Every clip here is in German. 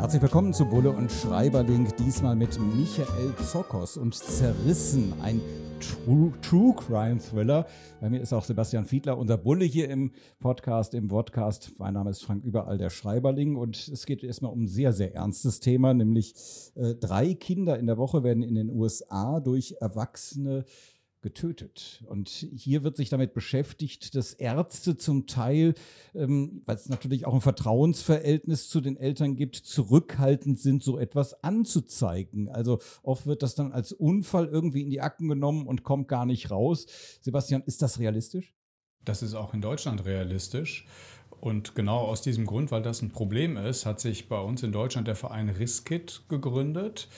Herzlich willkommen zu Bulle und Schreiberling, diesmal mit Michael Zokos und Zerrissen, ein True, True Crime Thriller. Bei mir ist auch Sebastian Fiedler, unser Bulle hier im Podcast, im Podcast. Mein Name ist Frank Überall, der Schreiberling. Und es geht erstmal um ein sehr, sehr ernstes Thema, nämlich äh, drei Kinder in der Woche werden in den USA durch Erwachsene getötet. Und hier wird sich damit beschäftigt, dass Ärzte zum Teil, ähm, weil es natürlich auch ein Vertrauensverhältnis zu den Eltern gibt, zurückhaltend sind, so etwas anzuzeigen. Also oft wird das dann als Unfall irgendwie in die Akten genommen und kommt gar nicht raus. Sebastian, ist das realistisch? Das ist auch in Deutschland realistisch. Und genau aus diesem Grund, weil das ein Problem ist, hat sich bei uns in Deutschland der Verein Riskit gegründet.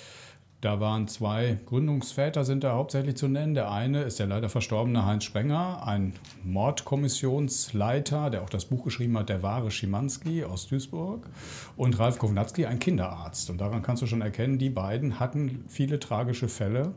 Da waren zwei Gründungsväter, sind da hauptsächlich zu nennen. Der eine ist der leider verstorbene Heinz Sprenger, ein Mordkommissionsleiter, der auch das Buch geschrieben hat, Der wahre Schimanski aus Duisburg. Und Ralf Kovnatski, ein Kinderarzt. Und daran kannst du schon erkennen, die beiden hatten viele tragische Fälle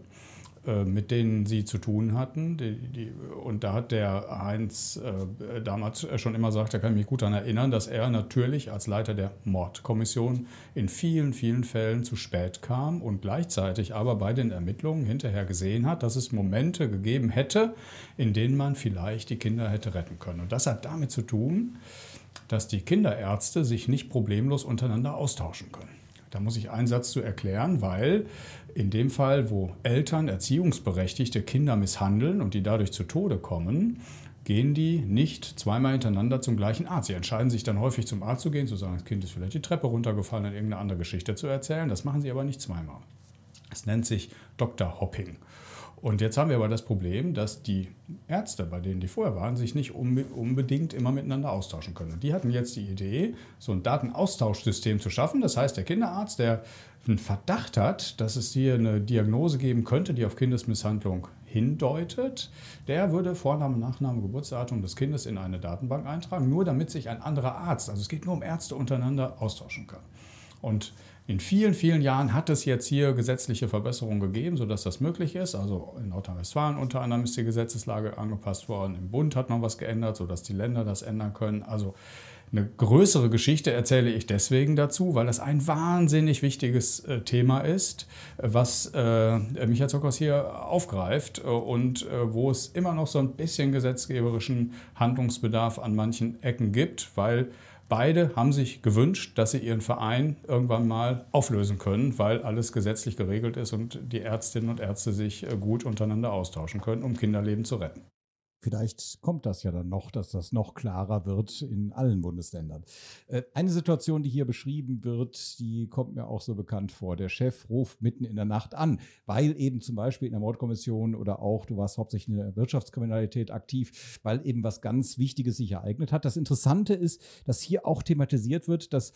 mit denen sie zu tun hatten. Die, die, und da hat der Heinz äh, damals schon immer gesagt, da kann ich mich gut daran erinnern, dass er natürlich als Leiter der Mordkommission in vielen, vielen Fällen zu spät kam und gleichzeitig aber bei den Ermittlungen hinterher gesehen hat, dass es Momente gegeben hätte, in denen man vielleicht die Kinder hätte retten können. Und das hat damit zu tun, dass die Kinderärzte sich nicht problemlos untereinander austauschen können. Da muss ich einen Satz zu erklären, weil in dem Fall, wo Eltern erziehungsberechtigte Kinder misshandeln und die dadurch zu Tode kommen, gehen die nicht zweimal hintereinander zum gleichen Arzt. Sie entscheiden sich dann häufig zum Arzt zu gehen, zu sagen, das Kind ist vielleicht die Treppe runtergefallen und irgendeine andere Geschichte zu erzählen. Das machen sie aber nicht zweimal. Es nennt sich Dr. Hopping. Und jetzt haben wir aber das Problem, dass die Ärzte, bei denen die vorher waren, sich nicht unbedingt immer miteinander austauschen können. Die hatten jetzt die Idee, so ein Datenaustauschsystem zu schaffen. Das heißt, der Kinderarzt, der einen Verdacht hat, dass es hier eine Diagnose geben könnte, die auf Kindesmisshandlung hindeutet, der würde Vorname, Nachname, Geburtsdatum des Kindes in eine Datenbank eintragen, nur damit sich ein anderer Arzt, also es geht nur um Ärzte untereinander, austauschen kann. Und in vielen, vielen Jahren hat es jetzt hier gesetzliche Verbesserungen gegeben, sodass das möglich ist. Also in Nordrhein-Westfalen unter anderem ist die Gesetzeslage angepasst worden. Im Bund hat man was geändert, sodass die Länder das ändern können. Also eine größere Geschichte erzähle ich deswegen dazu, weil das ein wahnsinnig wichtiges äh, Thema ist, was äh, Michael Zockers hier aufgreift äh, und äh, wo es immer noch so ein bisschen gesetzgeberischen Handlungsbedarf an manchen Ecken gibt, weil Beide haben sich gewünscht, dass sie ihren Verein irgendwann mal auflösen können, weil alles gesetzlich geregelt ist und die Ärztinnen und Ärzte sich äh, gut untereinander austauschen können, um Kinderleben zu retten. Vielleicht kommt das ja dann noch, dass das noch klarer wird in allen Bundesländern. Äh, eine Situation, die hier beschrieben wird, die kommt mir auch so bekannt vor. Der Chef ruft mitten in der Nacht an, weil eben zum Beispiel in der Mordkommission oder auch, du warst hauptsächlich in der Wirtschaftskriminalität aktiv, weil eben was ganz Wichtiges sich ereignet hat. Das Interessante ist, dass hier auch thematisiert wird, dass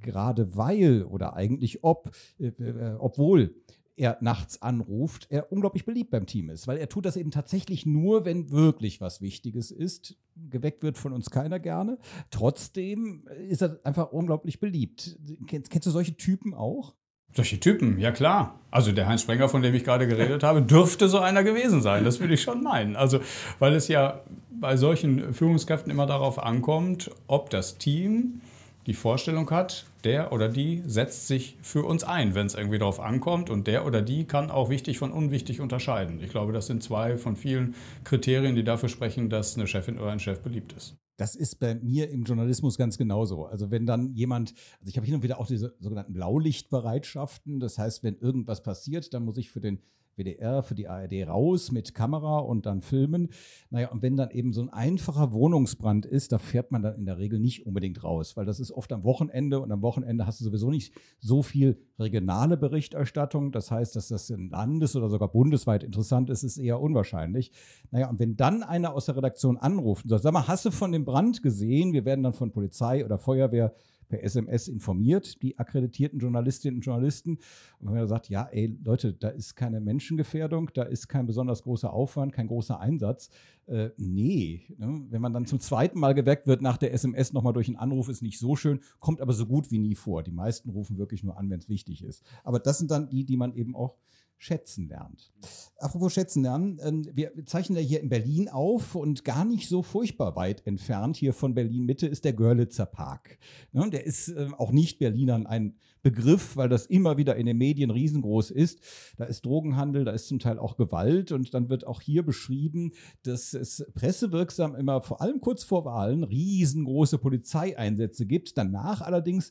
gerade weil oder eigentlich ob, äh, äh, obwohl er nachts anruft, er unglaublich beliebt beim Team ist, weil er tut das eben tatsächlich nur, wenn wirklich was Wichtiges ist. Geweckt wird von uns keiner gerne. Trotzdem ist er einfach unglaublich beliebt. Kennst, kennst du solche Typen auch? Solche Typen, ja klar. Also der Heinz Sprenger, von dem ich gerade geredet habe, dürfte so einer gewesen sein. Das würde ich schon meinen. Also, weil es ja bei solchen Führungskräften immer darauf ankommt, ob das Team die Vorstellung hat, der oder die setzt sich für uns ein, wenn es irgendwie darauf ankommt. Und der oder die kann auch wichtig von unwichtig unterscheiden. Ich glaube, das sind zwei von vielen Kriterien, die dafür sprechen, dass eine Chefin oder ein Chef beliebt ist. Das ist bei mir im Journalismus ganz genauso. Also wenn dann jemand, also ich habe hin und wieder auch diese sogenannten Blaulichtbereitschaften. Das heißt, wenn irgendwas passiert, dann muss ich für den WDR, für die ARD raus mit Kamera und dann filmen. Naja, und wenn dann eben so ein einfacher Wohnungsbrand ist, da fährt man dann in der Regel nicht unbedingt raus, weil das ist oft am Wochenende und am Wochenende hast du sowieso nicht so viel regionale Berichterstattung. Das heißt, dass das in Landes- oder sogar bundesweit interessant ist, ist eher unwahrscheinlich. Naja, und wenn dann einer aus der Redaktion anruft und sagt, sag mal, hast du von dem Brand gesehen? Wir werden dann von Polizei oder Feuerwehr per SMS informiert, die akkreditierten Journalistinnen und Journalisten. Und wenn man sagt, ja, ey Leute, da ist keine Menschengefährdung, da ist kein besonders großer Aufwand, kein großer Einsatz. Äh, nee, ne? wenn man dann zum zweiten Mal geweckt wird nach der SMS nochmal durch einen Anruf, ist nicht so schön, kommt aber so gut wie nie vor. Die meisten rufen wirklich nur an, wenn es wichtig ist. Aber das sind dann die, die man eben auch schätzen lernt. Apropos schätzen lernen, ähm, wir zeichnen ja hier in Berlin auf und gar nicht so furchtbar weit entfernt hier von Berlin Mitte ist der Görlitzer Park. Ne, der ist ähm, auch nicht Berlinern ein Begriff, weil das immer wieder in den Medien riesengroß ist. Da ist Drogenhandel, da ist zum Teil auch Gewalt und dann wird auch hier beschrieben, dass es pressewirksam immer vor allem kurz vor Wahlen riesengroße Polizeieinsätze gibt. Danach allerdings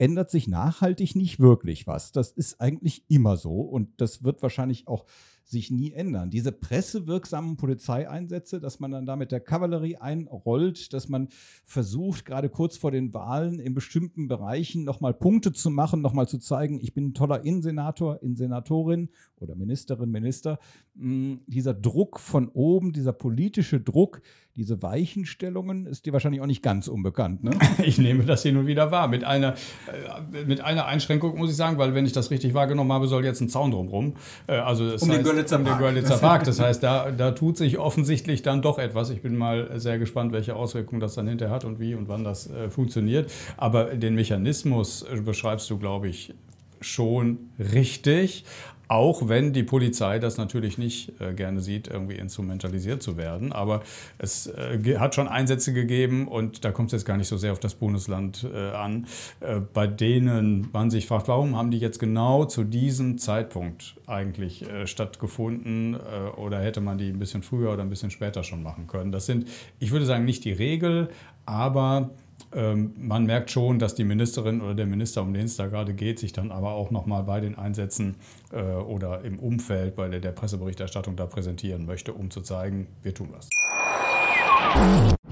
ändert sich nachhaltig nicht wirklich was. Das ist eigentlich immer so und das wird wahrscheinlich auch sich nie ändern. Diese pressewirksamen Polizeieinsätze, dass man dann da mit der Kavallerie einrollt, dass man versucht, gerade kurz vor den Wahlen in bestimmten Bereichen nochmal Punkte zu machen, nochmal zu zeigen, ich bin ein toller Innensenator, Innensenatorin oder Ministerin, Minister. Hm, dieser Druck von oben, dieser politische Druck, diese Weichenstellungen ist dir wahrscheinlich auch nicht ganz unbekannt. Ne? Ich nehme das hin und wieder wahr. Mit einer, äh, mit einer Einschränkung muss ich sagen, weil wenn ich das richtig wahrgenommen habe, soll jetzt ein Zaun drumherum. Äh, also das um heißt, den Görlitzer um Park. Den Görlitzer Park. Das heißt, da, da tut sich offensichtlich dann doch etwas. Ich bin mal sehr gespannt, welche Auswirkungen das dann hinterher hat und wie und wann das äh, funktioniert. Aber den Mechanismus äh, beschreibst du, glaube ich, schon richtig. Auch wenn die Polizei das natürlich nicht äh, gerne sieht, irgendwie instrumentalisiert zu werden. Aber es äh, hat schon Einsätze gegeben und da kommt es jetzt gar nicht so sehr auf das Bundesland äh, an, äh, bei denen man sich fragt, warum haben die jetzt genau zu diesem Zeitpunkt eigentlich äh, stattgefunden äh, oder hätte man die ein bisschen früher oder ein bisschen später schon machen können. Das sind, ich würde sagen, nicht die Regel, aber man merkt schon, dass die Ministerin oder der Minister, um den es da gerade geht, sich dann aber auch nochmal bei den Einsätzen äh, oder im Umfeld bei der, der Presseberichterstattung da präsentieren möchte, um zu zeigen, wir tun was.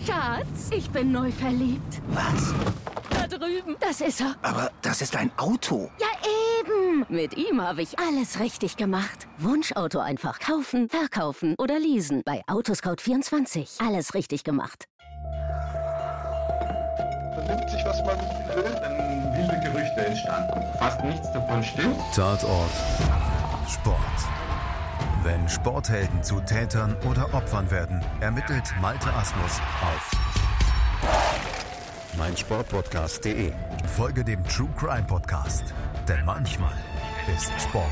Schatz, ich bin neu verliebt. Was? Da drüben. Das ist er. Aber das ist ein Auto. Ja, eben. Mit ihm habe ich alles richtig gemacht. Wunschauto einfach kaufen, verkaufen oder leasen. Bei Autoscout24. Alles richtig gemacht nimmt sich, was man will. Dann wilde Gerüchte entstanden. Fast nichts davon stimmt. Tatort. Sport. Wenn Sporthelden zu Tätern oder Opfern werden, ermittelt Malte Asmus auf meinsportpodcast.de. Folge dem True Crime Podcast, denn manchmal ist Sport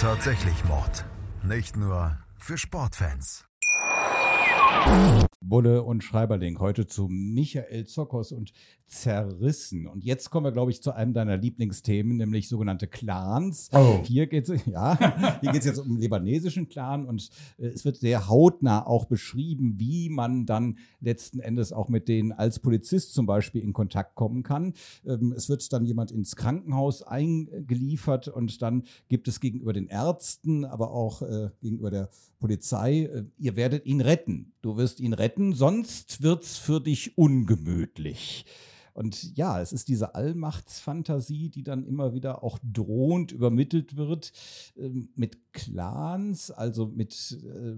tatsächlich Mord. Nicht nur für Sportfans. Bulle und Schreiberling heute zu Michael Zokos und Zerrissen. Und jetzt kommen wir, glaube ich, zu einem deiner Lieblingsthemen, nämlich sogenannte Clans. Oh. Hier geht es ja, hier geht's jetzt um einen libanesischen Clan und äh, es wird sehr hautnah auch beschrieben, wie man dann letzten Endes auch mit denen als Polizist zum Beispiel in Kontakt kommen kann. Ähm, es wird dann jemand ins Krankenhaus eingeliefert und dann gibt es gegenüber den Ärzten, aber auch äh, gegenüber der Polizei, äh, ihr werdet ihn retten. Du wirst ihn retten, sonst wird es für dich ungemütlich. Und ja, es ist diese Allmachtsfantasie, die dann immer wieder auch drohend übermittelt wird äh, mit Clans, also mit äh,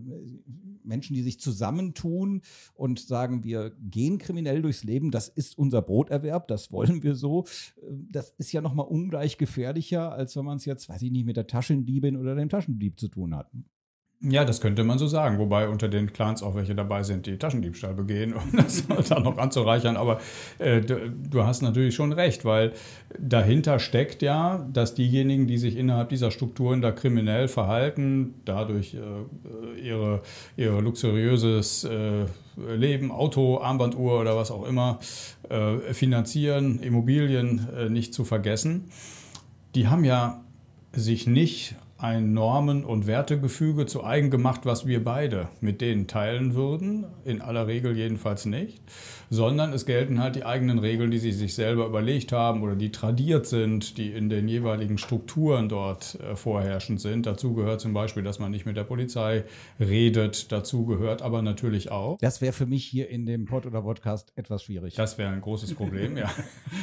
Menschen, die sich zusammentun und sagen, wir gehen kriminell durchs Leben, das ist unser Broterwerb, das wollen wir so. Äh, das ist ja nochmal ungleich gefährlicher, als wenn man es jetzt, weiß ich nicht, mit der Taschendiebin oder dem Taschendieb zu tun hat. Ja, das könnte man so sagen, wobei unter den Clans auch welche dabei sind, die Taschendiebstahl begehen, um das dann noch anzureichern. Aber äh, du, hast natürlich schon recht, weil dahinter steckt ja, dass diejenigen, die sich innerhalb dieser Strukturen da kriminell verhalten, dadurch äh, ihre, ihre luxuriöses äh, Leben, Auto, Armbanduhr oder was auch immer äh, finanzieren, Immobilien äh, nicht zu vergessen, die haben ja sich nicht ein Normen- und Wertegefüge zu eigen gemacht, was wir beide mit denen teilen würden, in aller Regel jedenfalls nicht, sondern es gelten halt die eigenen Regeln, die sie sich selber überlegt haben oder die tradiert sind, die in den jeweiligen Strukturen dort äh, vorherrschend sind. Dazu gehört zum Beispiel, dass man nicht mit der Polizei redet. Dazu gehört aber natürlich auch. Das wäre für mich hier in dem Pod oder Podcast etwas schwierig. Das wäre ein großes Problem, ja.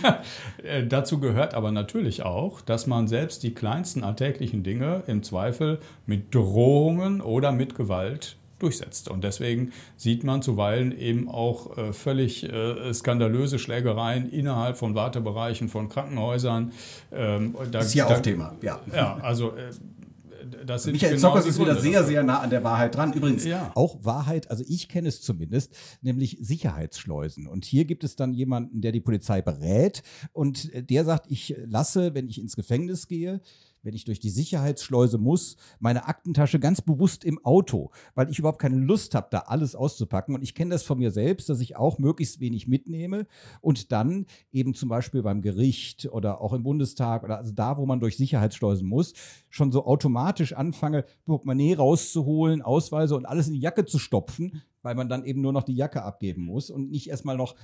äh, dazu gehört aber natürlich auch, dass man selbst die kleinsten alltäglichen Dinge im Zweifel mit Drohungen oder mit Gewalt durchsetzt. Und deswegen sieht man zuweilen eben auch äh, völlig äh, skandalöse Schlägereien innerhalb von Wartebereichen von Krankenhäusern. Ähm, da, ist da, auch Thema, ja. Ja, also äh, das sind Michael genau Zockers ist wieder sehr, sehr nah an der Wahrheit dran. Übrigens, ja. auch Wahrheit, also ich kenne es zumindest, nämlich Sicherheitsschleusen. Und hier gibt es dann jemanden, der die Polizei berät und der sagt, ich lasse, wenn ich ins Gefängnis gehe, wenn ich durch die Sicherheitsschleuse muss, meine Aktentasche ganz bewusst im Auto, weil ich überhaupt keine Lust habe, da alles auszupacken. Und ich kenne das von mir selbst, dass ich auch möglichst wenig mitnehme und dann eben zum Beispiel beim Gericht oder auch im Bundestag oder also da, wo man durch Sicherheitsschleusen muss, schon so automatisch anfange, Portemonnaie rauszuholen, Ausweise und alles in die Jacke zu stopfen, weil man dann eben nur noch die Jacke abgeben muss und nicht erstmal noch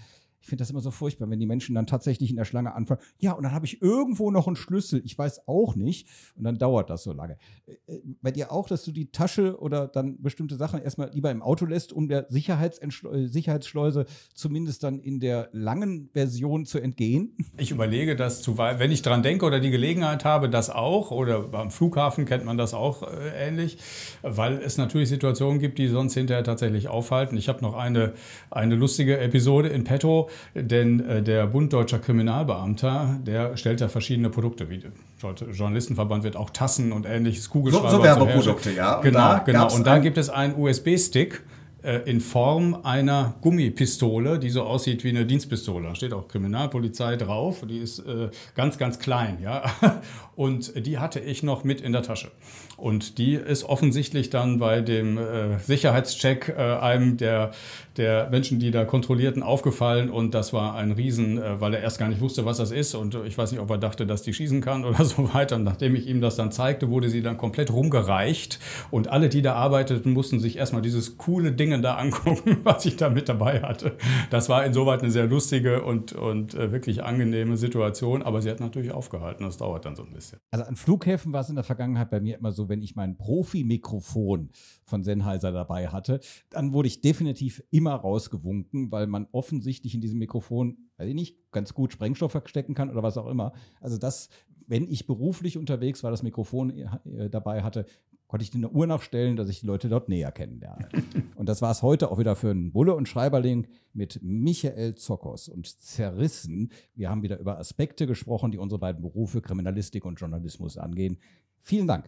ich finde das immer so furchtbar, wenn die Menschen dann tatsächlich in der Schlange anfangen. Ja, und dann habe ich irgendwo noch einen Schlüssel. Ich weiß auch nicht. Und dann dauert das so lange. Äh, äh, bei dir auch, dass du die Tasche oder dann bestimmte Sachen erstmal lieber im Auto lässt, um der äh, Sicherheitsschleuse zumindest dann in der langen Version zu entgehen? Ich überlege das zu, wenn ich dran denke oder die Gelegenheit habe, das auch. Oder beim Flughafen kennt man das auch äh, ähnlich, weil es natürlich Situationen gibt, die sonst hinterher tatsächlich aufhalten. Ich habe noch eine, eine lustige Episode in petto denn äh, der Bund Deutscher Kriminalbeamter, der stellt ja verschiedene Produkte wie Journalistenverband wird auch Tassen und ähnliches Kugelschreiber. So, so Werbeprodukte, ja. Und genau, genau. Und dann gibt es einen USB-Stick äh, in Form einer Gummipistole, die so aussieht wie eine Dienstpistole. Da steht auch Kriminalpolizei drauf. Die ist äh, ganz, ganz klein. Ja? Und die hatte ich noch mit in der Tasche. Und die ist offensichtlich dann bei dem äh, Sicherheitscheck äh, einem der, der Menschen, die da kontrollierten, aufgefallen. Und das war ein Riesen, äh, weil er erst gar nicht wusste, was das ist. Und ich weiß nicht, ob er dachte, dass die schießen kann oder so weiter. Und nachdem ich ihm das dann zeigte, wurde sie dann komplett rumgereicht. Und alle, die da arbeiteten, mussten sich erstmal dieses coole Ding da angucken, was ich da mit dabei hatte. Das war insoweit eine sehr lustige und, und äh, wirklich angenehme Situation, aber sie hat natürlich aufgehalten. Das dauert dann so ein bisschen. Also an Flughäfen war es in der Vergangenheit bei mir immer so, wenn ich mein Profi-Mikrofon von Sennheiser dabei hatte, dann wurde ich definitiv immer rausgewunken, weil man offensichtlich in diesem Mikrofon, weiß ich nicht, ganz gut Sprengstoff verstecken kann oder was auch immer. Also das wenn ich beruflich unterwegs war, das Mikrofon äh, dabei hatte, konnte ich eine Uhr nachstellen, dass ich die Leute dort näher kennenlerne. und das war es heute auch wieder für einen Bulle und Schreiberling mit Michael Zockers und Zerrissen. Wir haben wieder über Aspekte gesprochen, die unsere beiden Berufe Kriminalistik und Journalismus angehen. Vielen Dank.